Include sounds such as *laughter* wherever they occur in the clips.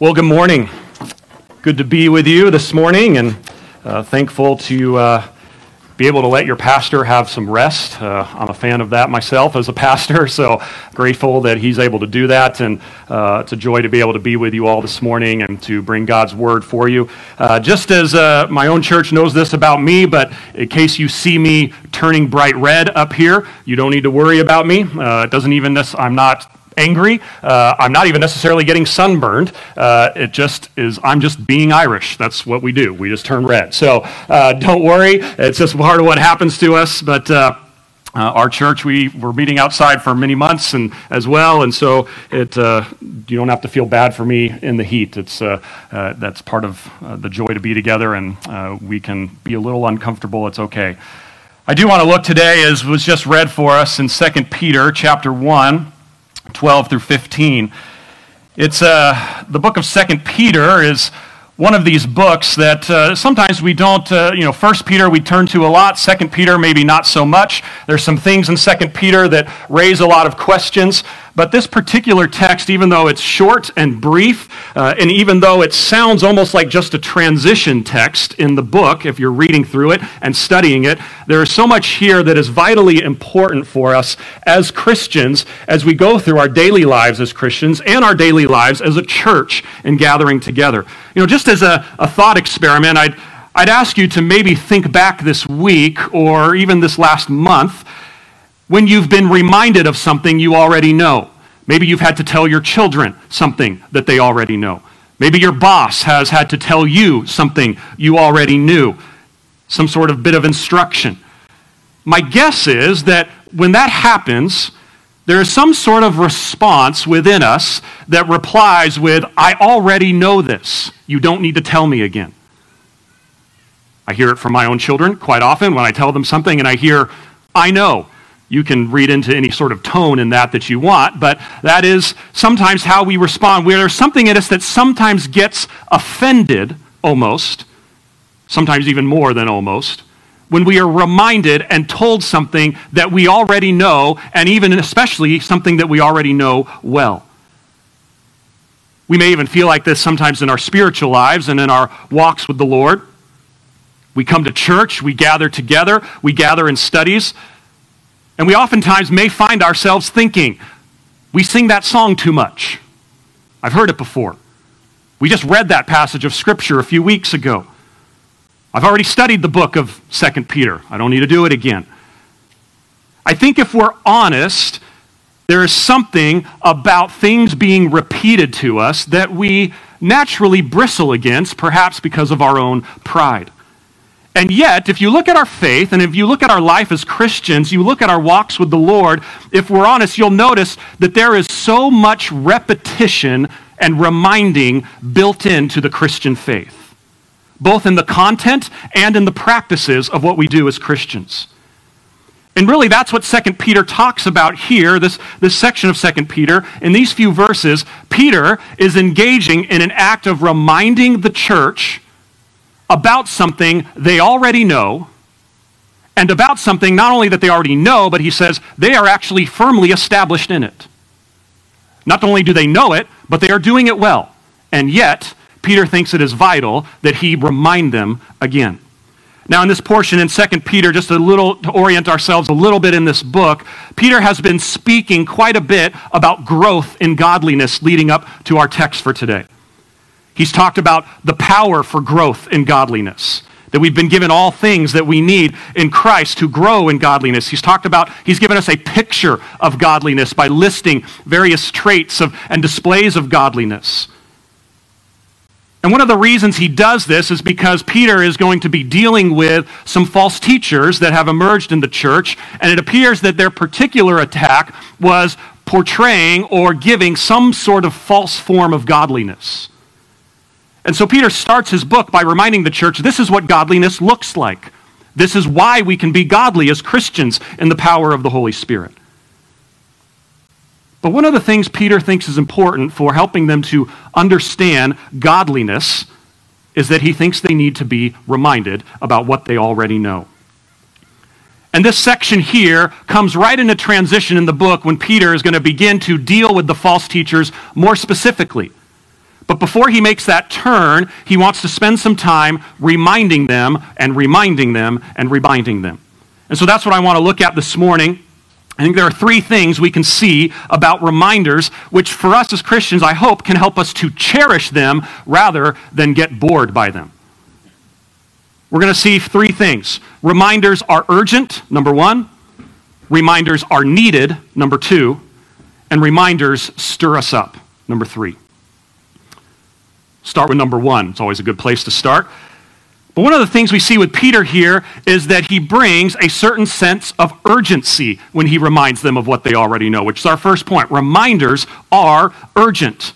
Well, good morning. Good to be with you this morning and uh, thankful to uh, be able to let your pastor have some rest. Uh, I'm a fan of that myself as a *laughs* pastor, so grateful that he's able to do that. And uh, it's a joy to be able to be with you all this morning and to bring God's word for you. Uh, just as uh, my own church knows this about me, but in case you see me turning bright red up here, you don't need to worry about me. it doesn't even, this. I'm not angry. Uh, I'm not even necessarily getting sunburned. Uh, it just is, I'm just being Irish. That's what we do. We just turn red. So uh, don't worry. It's just part of what happens to us. But uh, uh, our church, we were meeting outside for many months and as well, and so it uh, you don't have to feel bad for me in the heat. It's uh, uh that's part of the joy to be together, and we can be a little uncomfortable. It's okay. I do want to look today, as was just read for us in 2 Peter chapter one. 12 through 15. It's uh, the book of Second Peter is one of these books that uh, sometimes we don't, uh, you know, First Peter we turn to a lot, Second Peter maybe not so much. There's some things in Second Peter that raise a lot of questions. But this particular text, even though it's short and brief, uh, and even though it sounds almost like just a transition text in the book, if you're reading through it and studying it, there is so much here that is vitally important for us as Christians as we go through our daily lives as Christians and our daily lives as a church in gathering together. You know, just as a, a thought experiment, I'd, I'd ask you to maybe think back this week or even this last month when you've been reminded of something you already know. Maybe you've had to tell your children something that they already know. Maybe your boss has had to tell you something you already knew, some sort of bit of instruction. My guess is that when that happens, there is some sort of response within us that replies with, I already know this. You don't need to tell me again. I hear it from my own children quite often when I tell them something and I hear, I know. You can read into any sort of tone in that that you want, but that is sometimes how we respond. Where there's something in us that sometimes gets offended, almost, sometimes even more than almost, when we are reminded and told something that we already know, and even especially something that we already know well. We may even feel like this sometimes in our spiritual lives and in our walks with the Lord. We come to church, we gather together, we gather in studies, and we oftentimes may find ourselves thinking, we sing that song too much. I've heard it before. We just read that passage of Scripture a few weeks ago. I've already studied the book of 2 Peter. I don't need to do it again. I think if we're honest, there is something about things being repeated to us that we naturally bristle against, perhaps because of our own pride. And yet, if you look at our faith and if you look at our life as Christians, you look at our walks with the Lord, if we're honest, you'll notice that there is so much repetition and reminding built into the Christian faith, both in the content and in the practices of what we do as Christians. And really, that's what 2 Peter talks about here, this, this section of 2 Peter. In these few verses, Peter is engaging in an act of reminding the church about something they already know, and about something not only that they already know, but he says they are actually firmly established in it. Not only do they know it, but they are doing it well. And yet, Peter thinks it is vital that he remind them again. Now, in this portion in 2 Peter, just a little to orient ourselves a little bit in this book, Peter has been speaking quite a bit about growth in godliness leading up to our text for today. He's talked about the power for growth in godliness. That we've been given all things that we need in Christ to grow in godliness. He's talked about, he's given us a picture of godliness by listing various traits of, and displays of godliness. And one of the reasons he does this is because Peter is going to be dealing with some false teachers that have emerged in the church, and it appears that their particular attack was portraying or giving some sort of false form of godliness. And so Peter starts his book by reminding the church this is what godliness looks like. This is why we can be godly as Christians in the power of the Holy Spirit. But one of the things Peter thinks is important for helping them to understand godliness is that he thinks they need to be reminded about what they already know. And this section here comes right in a transition in the book when Peter is going to begin to deal with the false teachers more specifically. But before he makes that turn, he wants to spend some time reminding them and reminding them and reminding them. And so that's what I want to look at this morning. I think there are three things we can see about reminders, which for us as Christians, I hope, can help us to cherish them rather than get bored by them. We're going to see three things. Reminders are urgent, number one. Reminders are needed, number two. And reminders stir us up, number three. Start with number one. It's always a good place to start. But one of the things we see with Peter here is that he brings a certain sense of urgency when he reminds them of what they already know, which is our first point. Reminders are urgent.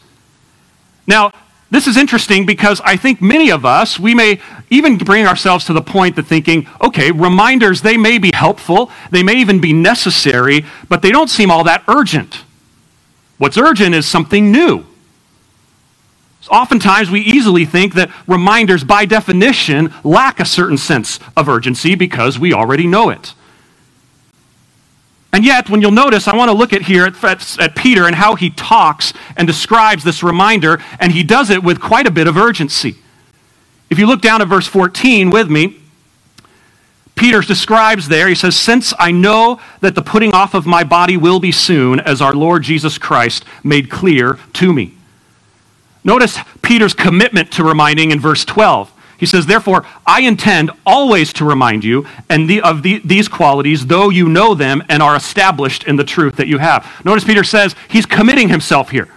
Now, this is interesting because I think many of us, we may even bring ourselves to the point of thinking, okay, reminders, they may be helpful, they may even be necessary, but they don't seem all that urgent. What's urgent is something new. Oftentimes, we easily think that reminders, by definition, lack a certain sense of urgency because we already know it. And yet, when you'll notice, I want to look at here at, at, at, Peter and how he talks and describes this reminder, and he does it with quite a bit of urgency. If you look down at verse 14 with me, Peter describes there, he says, Since I know that the putting off of my body will be soon, as our Lord Jesus Christ made clear to me. Notice Peter's commitment to reminding in verse 12. He says, Therefore, I intend always to remind you and the, of the, these qualities, though you know them and are established in the truth that you have. Notice Peter says he's committing himself here.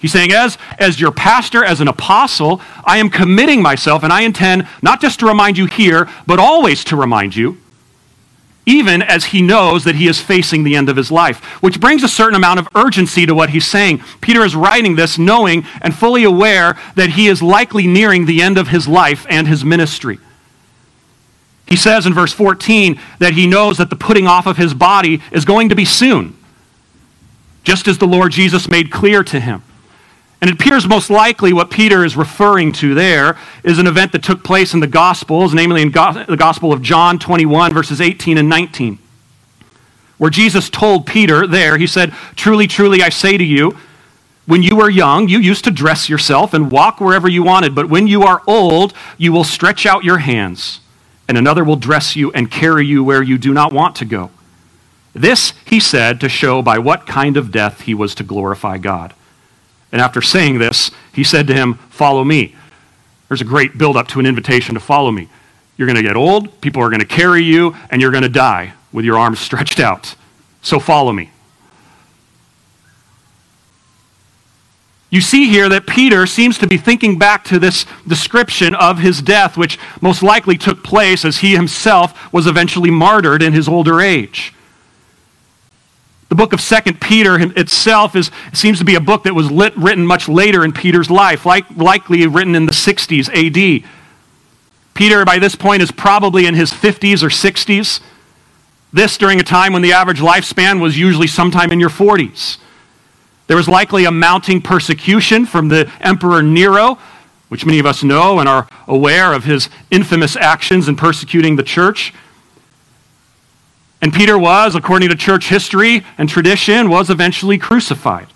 He's saying, as, as your pastor, as an apostle, I am committing myself, and I intend not just to remind you here, but always to remind you even as he knows that he is facing the end of his life, which brings a certain amount of urgency to what he's saying. Peter is writing this knowing and fully aware that he is likely nearing the end of his life and his ministry. He says in verse 14 that he knows that the putting off of his body is going to be soon, just as the Lord Jesus made clear to him. And it appears most likely what Peter is referring to there is an event that took place in the Gospels, namely in the Gospel of John 21, verses 18 and 19, where Jesus told Peter there, he said, Truly, truly, I say to you, when you were young, you used to dress yourself and walk wherever you wanted, but when you are old, you will stretch out your hands, and another will dress you and carry you where you do not want to go. This he said to show by what kind of death he was to glorify God. And after saying this, he said to him, Follow me. There's a great buildup to an invitation to follow me. You're going to get old, people are going to carry you, and you're going to die with your arms *laughs* stretched out. So follow me. You see here that Peter seems to be thinking back to this description of his death, which most likely took place as he himself was eventually martyred in his older age. The book of Second Peter itself is, seems to be a book that was lit, written much later in Peter's life, like, likely written in the 60s AD. Peter, by this point, is probably in his 50s or 60s. This during a time when the average lifespan was usually sometime in your 40s. There was likely a mounting persecution from the Emperor Nero, which many of us know and are aware of his infamous actions in persecuting the church. And Peter was, according to church history and tradition, was eventually crucified.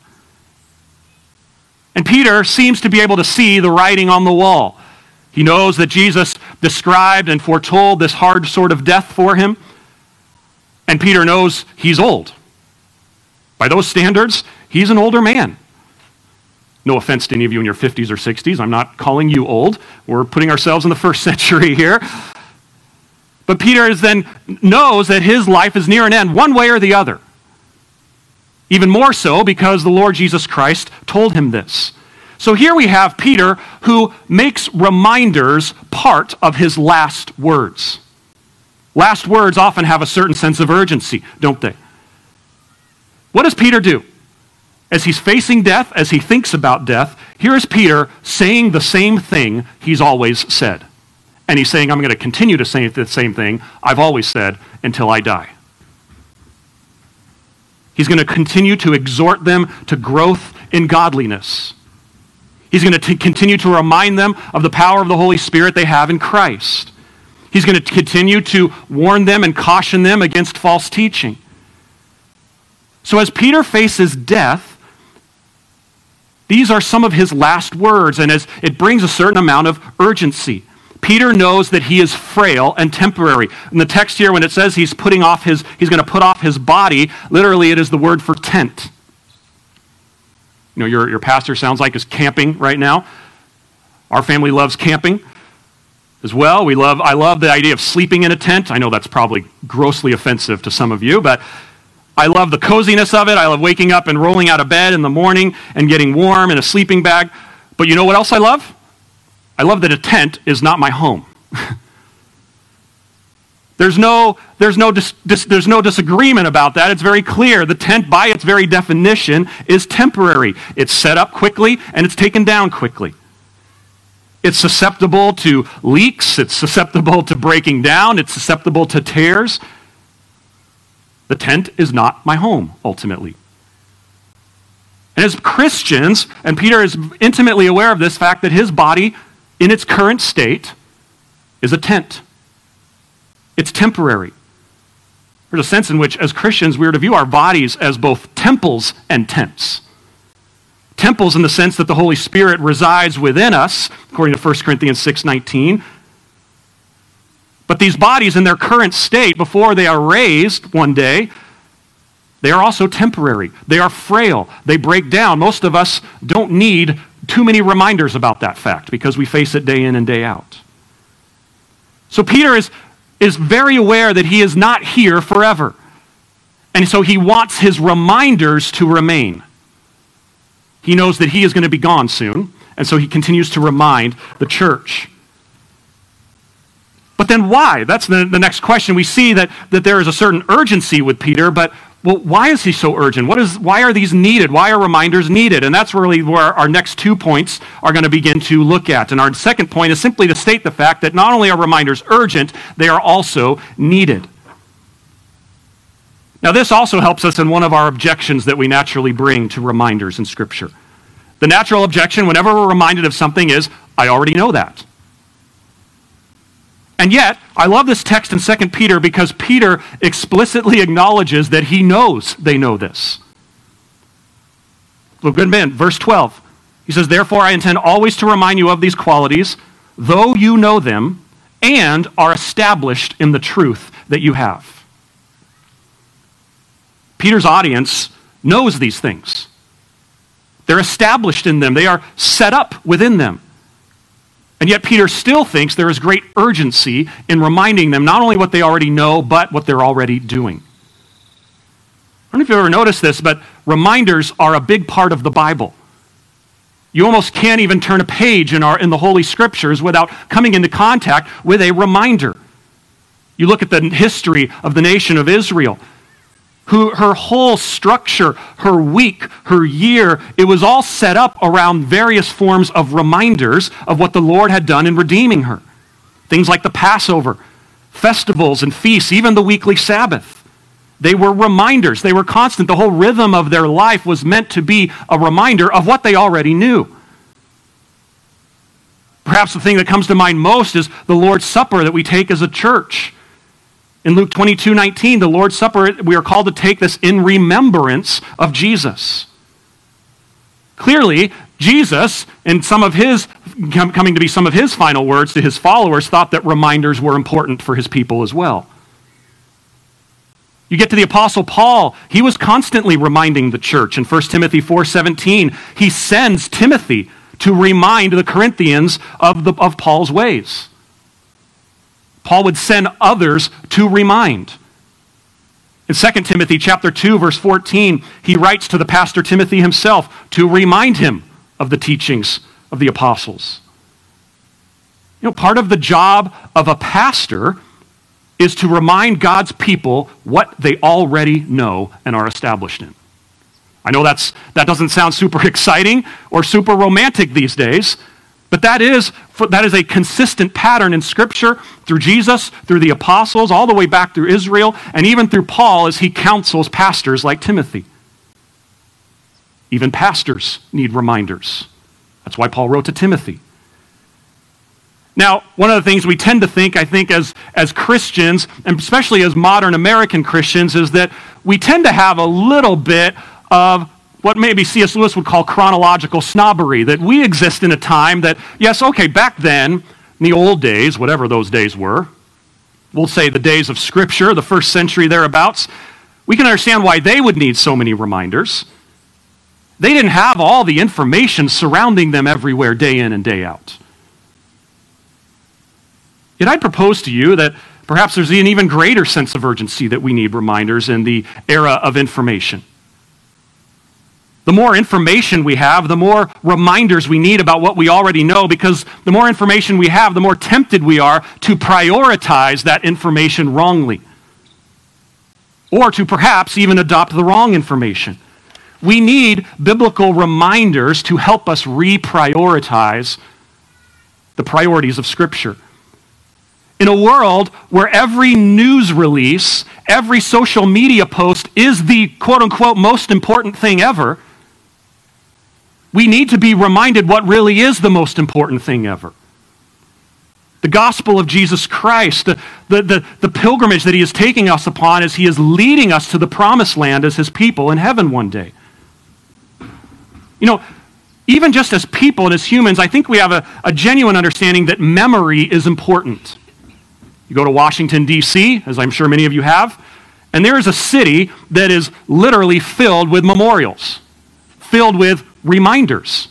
And Peter seems to be able to see the writing on the wall. He knows that Jesus described and foretold this hard sort of death for him. And Peter knows he's old. By those standards, he's an older man. No offense to any of you in your 50s or 60s. I'm not calling you old. We're putting ourselves in the first *laughs* century here. But Peter then knows that his life is near an end, one way or the other. Even more so because the Lord Jesus Christ told him this. So here we have Peter who makes reminders part of his last words. Last words often have a certain sense of urgency, don't they? What does Peter do? As he's facing death, as he thinks about death, here is Peter saying the same thing he's always said. And he's saying, I'm going to continue to say the same thing I've always said until I die. He's going to continue to exhort them to growth in godliness. He's going to continue to remind them of the power of the Holy Spirit they have in Christ. He's going to continue to warn them and caution them against false teaching. So as Peter faces death, These are some of his last words, and as it brings a certain amount of urgency. Peter knows that he is frail and temporary. In the text here, when it says he's putting off his, he's going to put off his body, literally it is the word for tent. You know, your, your pastor sounds like is camping right now. Our family loves camping as well. We love, I love the idea of sleeping in a tent. I know that's probably grossly offensive to some of you, but I love the coziness of it. I love waking up and rolling out of bed in the morning and getting warm in a sleeping bag. But you know what else I love? I love that a tent is not my home. *laughs* there's, no, there's, no dis, dis, there's no disagreement about that. It's very clear. The tent, by its very definition, is temporary. It's set up quickly and it's taken down quickly. It's susceptible to leaks, it's susceptible to breaking down, it's susceptible to tears. The tent is not my home, ultimately. And as Christians, and Peter is intimately aware of this fact that his body, in its current state, is a tent. It's temporary. There's a sense in which, as Christians, we are to view our bodies as both temples and tents. Temples in the sense that the Holy Spirit resides within us, according to 1 Corinthians 6.19, but these bodies in their current state, before they are raised one day, they are also temporary. They are frail. They break down. Most of us don't need too many reminders about that fact because we face it day in and day out. So Peter is, is very aware that he is not here forever. And so he wants his reminders to remain. He knows that he is going to be gone soon, and so he continues to remind the church. But then why? That's the, the next question. We see that, that there is a certain urgency with Peter, but well, why is he so urgent? What is, why are these needed? Why are reminders needed? And that's really where our next two points are going to begin to look at. And our second point is simply to state the fact that not only are reminders urgent, they are also needed. Now, this also helps us in one of our objections that we naturally bring to reminders in Scripture. The natural objection, whenever we're reminded of something, is, I already know that. And yet, I love this text in 2 Peter because Peter explicitly acknowledges that he knows they know this. Look good man, verse 12. He says, Therefore, I intend always to remind you of these qualities, though you know them and are established in the truth that you have. Peter's audience knows these things. They're established in them, they are set up within them. And yet, Peter still thinks there is great urgency in reminding them not only what they already know, but what they're already doing. I don't know if you've ever noticed this, but reminders are a big part of the Bible. You almost can't even turn a page in, our, in the Holy Scriptures without coming into contact with a reminder. You look at the history of the nation of Israel who her whole structure, her week, her year, it was all set up around various forms of reminders of what the Lord had done in redeeming her. Things like the Passover, festivals and feasts, even the weekly Sabbath. They were reminders. They were constant. The whole rhythm of their life was meant to be a reminder of what they already knew. Perhaps the thing that comes to mind most is the Lord's Supper that we take as a church. In Luke 22 19, the Lord's Supper, we are called to take this in remembrance of Jesus. Clearly, Jesus, in some of his, coming to be some of his final words to his followers, thought that reminders were important for his people as well. You get to the apostle Paul, he was constantly reminding the church in 1 Timothy 4:17. He sends Timothy to remind the Corinthians of, the, of Paul's ways. Paul would send others to remind. In 2 Timothy chapter 2 verse 14, he writes to the pastor Timothy himself to remind him of the teachings of the apostles. You know, part of the job of a pastor is to remind God's people what they already know and are established in. I know that's, that doesn't sound super *laughs* exciting or super romantic these days, but that is, that is a consistent pattern in Scripture through Jesus, through the apostles, all the way back through Israel, and even through Paul as he counsels pastors like Timothy. Even pastors need reminders. That's why Paul wrote to Timothy. Now, one of the things we tend to think, I think, as, as Christians, and especially as modern American Christians, is that we tend to have a little bit of what maybe C.S. Lewis would call chronological snobbery, that we exist in a time that, yes, okay, back then, in the old days, whatever those days were, we'll say the days of Scripture, the first century thereabouts, we can understand why they would need so many reminders. They didn't have all the information surrounding them everywhere, day in and day out. Yet I propose to you that perhaps there's an even greater sense of urgency that we need reminders in the era of information. The more information we have, the more reminders we need about what we already know, because the more information we have, the more tempted we are to prioritize that information wrongly. Or to perhaps even adopt the wrong information. We need biblical reminders to help us reprioritize the priorities of Scripture. In a world where every news release, every social media post is the quote unquote most important thing ever, we need to be reminded what really is the most important thing ever. The gospel of Jesus Christ, the, the, the, the, pilgrimage that he is taking us upon as he is leading us to the promised land as his people in heaven one day. You know, even just as people and as humans, I think we have a, a genuine understanding that memory is important. You go to Washington, D.C., as I'm sure many of you have, and there is a city that is literally filled with memorials, filled with reminders.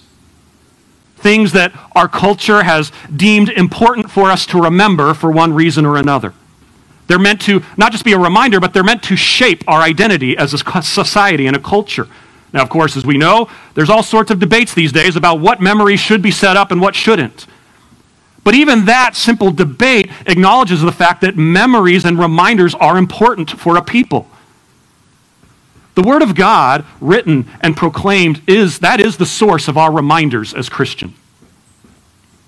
Things that our culture has deemed important for us to remember for one reason or another. They're meant to not just be a reminder, but they're meant to shape our identity as a society and a culture. Now, of course, as we know, there's all sorts of debates these days about what memories should be set up and what shouldn't. But even that simple debate acknowledges the fact that memories and reminders are important for a people. The Word of God, written and proclaimed, is that is the source of our reminders as Christians.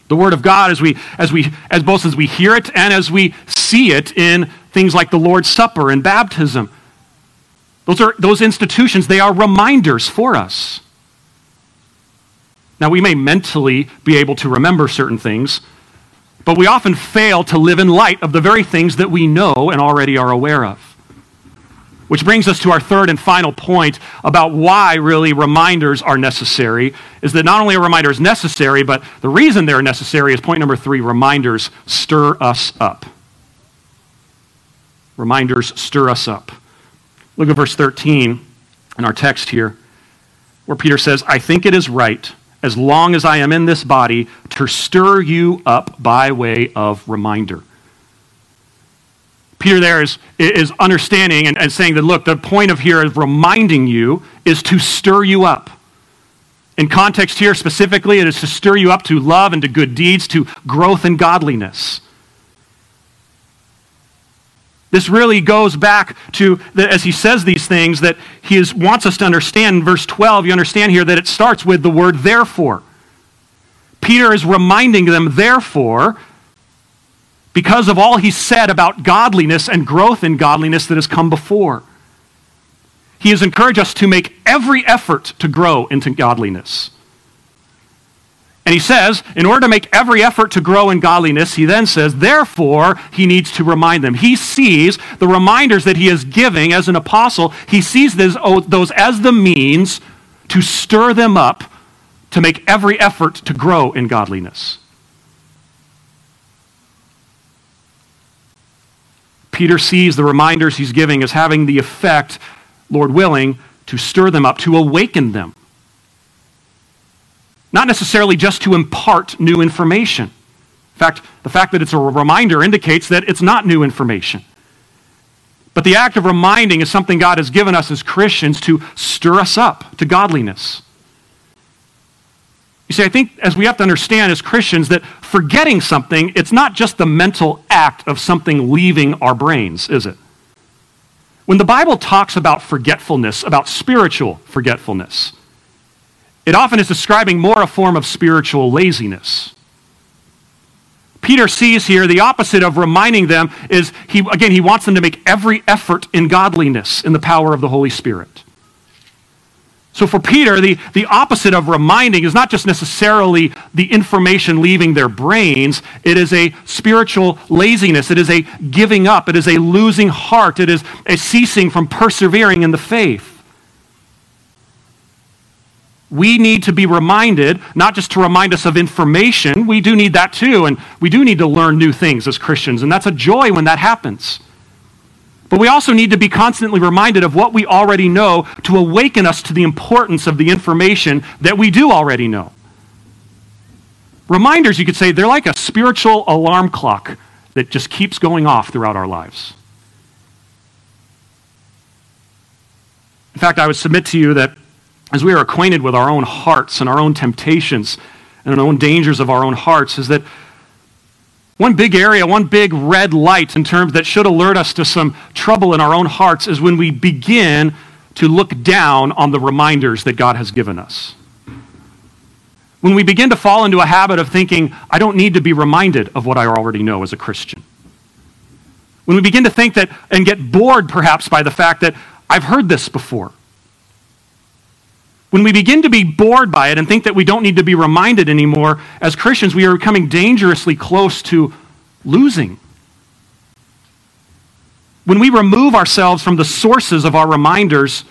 The Word of God, as we, as we, as both as we hear it and as we see it in things like the Lord's Supper and baptism. Those are those institutions, they are reminders for us. Now, we may mentally be able to remember certain things, but we often fail to live in light of the very things that we know and already are aware of. Which brings us to our third and final point about why really reminders are necessary is that not only are reminders necessary, but the reason they're necessary is point number three reminders stir us up. Reminders stir us up. Look at verse 13 in our text here, where Peter says, I think it is right as long as I am in this body, to stir you up by way of reminder. Peter there is, is understanding and, and saying that, look, the point of here of reminding you is to stir you up. In context here specifically, it is to stir you up to love and to good deeds, to growth and godliness. This really goes back to, the, as he says these things, that he is, wants us to understand. In verse 12, you understand here that it starts with the word therefore. Peter is reminding them, therefore, because of all he said about godliness and growth in godliness that has come before. He has encouraged us to make every effort to grow into godliness. And he says, in order to make every effort to grow in godliness, he then says, therefore, he needs to remind them. He sees the reminders that he is giving as an apostle, he sees oh, those as the means to stir them up to make every effort to grow in godliness. Peter sees the reminders he's giving as having the effect, Lord willing, to stir them up, to awaken them not necessarily just to impart new information. In fact, the fact that it's a reminder indicates that it's not new information. But the act of reminding is something God has given us as Christians to stir us up to godliness. You see, I think as we have to understand as Christians that forgetting something, it's not just the mental act of something leaving our brains, is it? When the Bible talks about forgetfulness, about spiritual forgetfulness, it often is describing more a form of spiritual laziness. Peter sees here the opposite of reminding them is he again he wants them to make every effort in godliness in the power of the Holy Spirit. So for Peter, the, the opposite of reminding is not just necessarily the information leaving their brains, it is a spiritual laziness. It is a giving up. It is a losing heart. It is a ceasing from persevering in the faith. we need to be reminded, not just to remind us of information, we do need that too, and we do need to learn new things as Christians, and that's a joy when that happens. But we also need to be constantly reminded of what we already know to awaken us to the importance of the information that we do already know. Reminders, you could say, they're like a spiritual alarm clock that just keeps going off throughout our lives. In fact, I would submit to you that as we are acquainted with our own hearts and our own temptations and our own dangers of our own hearts, is that one big area, one big red light in terms that should alert us to some trouble in our own hearts is when we begin to look down on the reminders that God has given us. When we begin to fall into a habit of thinking, I don't need to be reminded of what I already know as a Christian. When we begin to think that and get bored perhaps by the fact that I've heard this before. When we begin to be bored by it and think that we don't need to be reminded anymore, as Christians, we are becoming dangerously close to losing. When we remove ourselves from the sources of our reminders,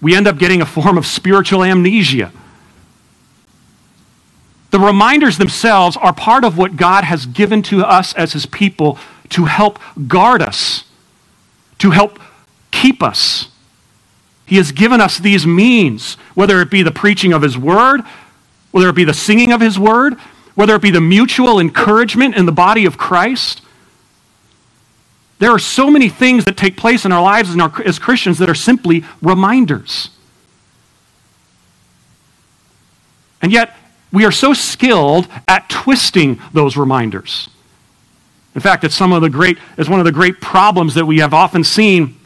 we end up getting a form of spiritual amnesia. The reminders themselves are part of what God has given to us as His people to help guard us, to help keep us he has given us these means, whether it be the preaching of His Word, whether it be the singing of His Word, whether it be the mutual encouragement in the body of Christ. There are so many things that take place in our lives as Christians that are simply reminders. And yet, we are so skilled at twisting those reminders. In fact, it's, some of the great, it's one of the great problems that we have often seen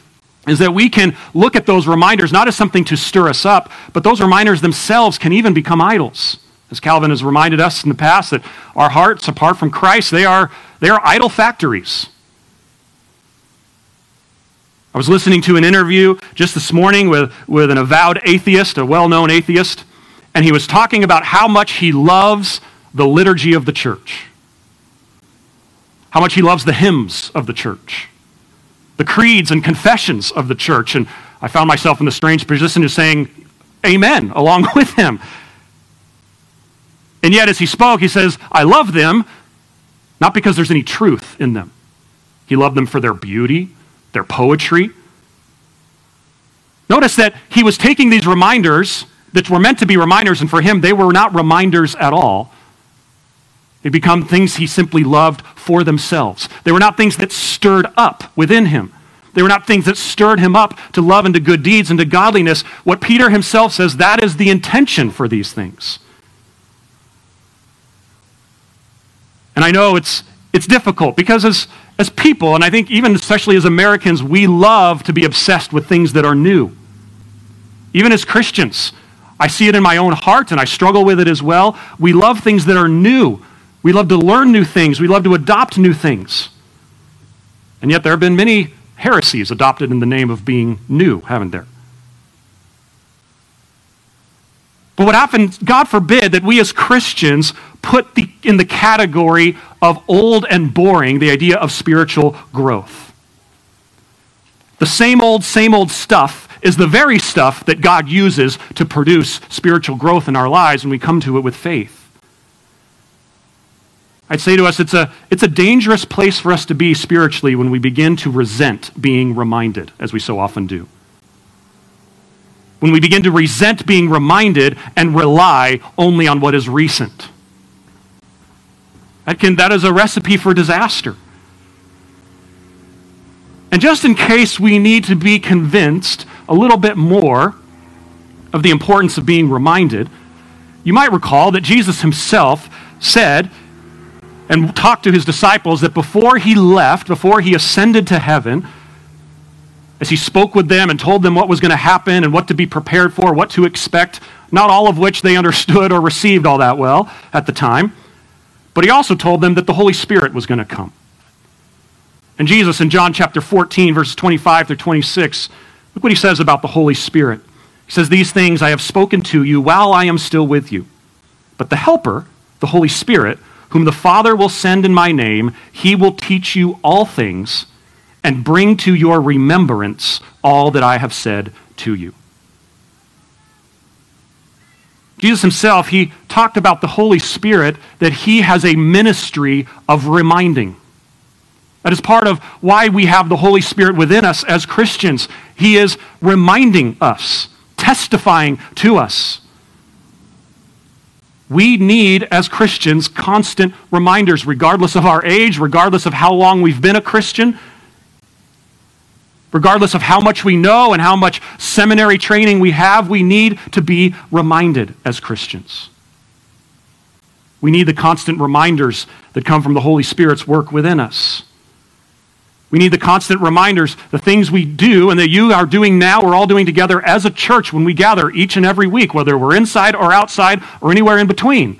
is that we can look at those reminders not as something to stir us up, but those reminders themselves can even become idols. As Calvin has reminded us in the past, that our hearts, apart from Christ, they are, they are idol factories. I was listening to an interview just this morning with, with an avowed atheist, a well known atheist, and he was talking about how much he loves the liturgy of the church, how much he loves the hymns of the church the creeds and confessions of the church. And I found myself in the strange position of saying amen *laughs* along with him. And yet, as he spoke, he says, I love them not because there's any truth in them. He loved them for their beauty, their poetry. Notice that he was taking these reminders that were meant to be reminders, and for him, they were not reminders at all. They become things he simply loved for themselves. They were not things that stirred up within him. They were not things that stirred him up to love and to good deeds and to godliness. What Peter himself says, that is the intention for these things. And I know it's, it's difficult because as, as people, and I think even especially as Americans, we love to be obsessed with things that are new. Even as Christians, I see it in my own heart and I struggle with it as well. We love things that are new. We love to learn new things. We love to adopt new things. And yet, there have been many heresies adopted in the name of being new, haven't there? But what happens, God forbid that we as Christians put the, in the category of old and boring the idea of spiritual growth. The same old, same old stuff is the very stuff that God uses to produce spiritual growth in our lives when we come to it with faith. I'd say to us, it's a, it's a dangerous place for us to be spiritually when we begin to resent being reminded, as we so often do. When we begin to resent being reminded and rely only on what is recent. That, can, that is a recipe for disaster. And just in case we need to be convinced a little bit more of the importance of being reminded, you might recall that Jesus himself said and talked to his disciples that before he left, before he ascended to heaven, as he spoke with them and told them what was going to happen and what to be prepared for, what to expect, not all of which they *laughs* understood or received all that well at the time. But he also told them that the Holy Spirit was going to come. And Jesus in John chapter 14, verses 25 through 26, look what he says about the Holy Spirit. He says, These things I have spoken to you while I am still with you. But the Helper, the Holy Spirit, whom the Father will send in my name, he will teach you all things and bring to your remembrance all that I have said to you. Jesus himself, he talked about the Holy Spirit, that he has a ministry of reminding. That is part of why we have the Holy Spirit within us as Christians. He is reminding us, testifying to us. We need, as Christians, constant reminders, regardless of our age, regardless of how long we've been a Christian, regardless of how much we know and how much seminary training we have. We need to be reminded as Christians. We need the constant reminders that come from the Holy Spirit's work within us. We need the constant reminders, the things we do and that you are doing now, we're all doing together as a church when we gather each and every week, whether we're inside or outside or anywhere in between.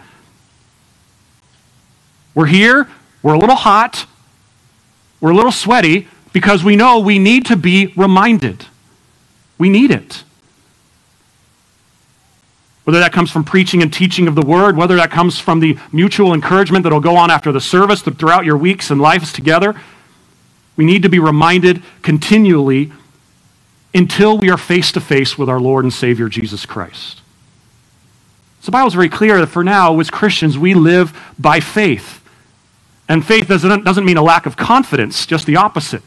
We're here, we're a little hot, we're a little sweaty because we know we need to be reminded. We need it. Whether that comes from preaching and teaching of the word, whether that comes from the mutual encouragement that will go on after the service throughout your weeks and lives together we need to be reminded continually until we are face to face with our Lord and Savior Jesus Christ. So the Bible is very clear that for now, as Christians, we live by faith. And faith doesn't, doesn't mean a lack of confidence, just the opposite.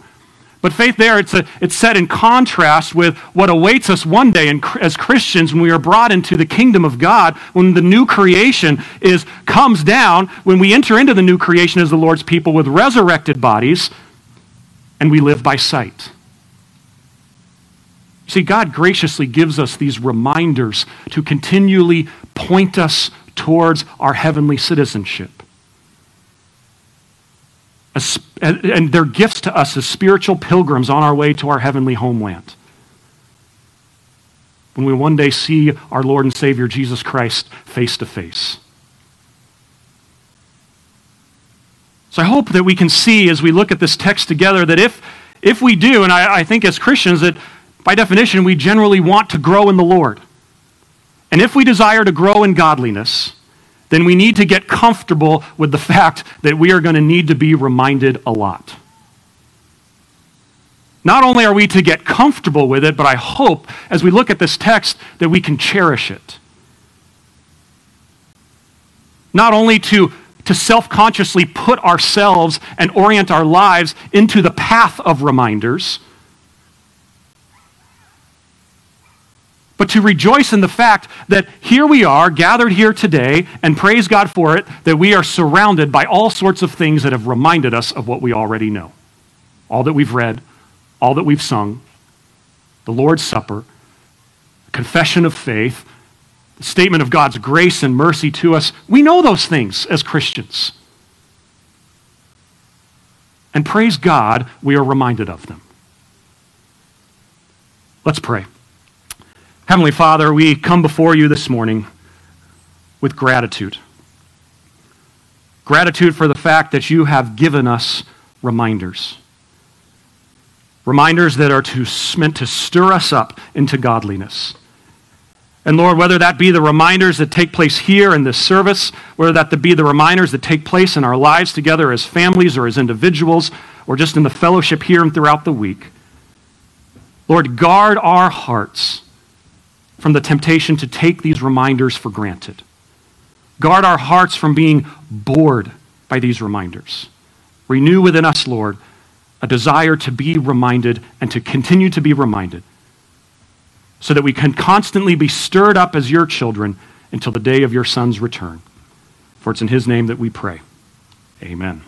But faith there, it's, a, it's set in contrast with what awaits us one day in, as Christians when we are brought into the kingdom of God, when the new creation is, comes down, when we enter into the new creation as the Lord's people with resurrected bodies, and we live by sight. See, God graciously gives us these reminders to continually point us towards our heavenly citizenship. And they're gifts to us as spiritual pilgrims on our way to our heavenly homeland. When we one day see our Lord and Savior Jesus Christ face to face. So I hope that we can see as we look at this text together that if, if we do, and I, I think as Christians, that by definition we generally want to grow in the Lord. And if we desire to grow in godliness, then we need to get comfortable with the fact that we are going to need to be reminded a lot. Not only are we to get comfortable with it, but I hope as we look at this text that we can cherish it. Not only to to self consciously put ourselves and orient our lives into the path of reminders, but to rejoice in the fact that here we are, gathered here today, and praise God for it, that we are surrounded by all sorts of things that have reminded us of what we already know. All that we've read, all that we've sung, the Lord's Supper, confession of faith, statement of God's grace and mercy to us, we know those things as Christians. And praise God, we are reminded of them. Let's pray. Heavenly Father, we come before you this morning with gratitude. Gratitude for the fact that you have given us reminders. Reminders that are to, meant to stir us up into godliness and Lord, whether that be the reminders that take place here in this service, whether that be the reminders that take place in our lives together as families or as individuals, or just in the fellowship here and throughout the week, Lord, guard our hearts from the temptation to take these reminders for granted. Guard our hearts from being bored by these reminders. Renew within us, Lord, a desire to be reminded and to continue to be reminded so that we can constantly be stirred up as your children until the day of your Son's return. For it's in his name that we pray. Amen.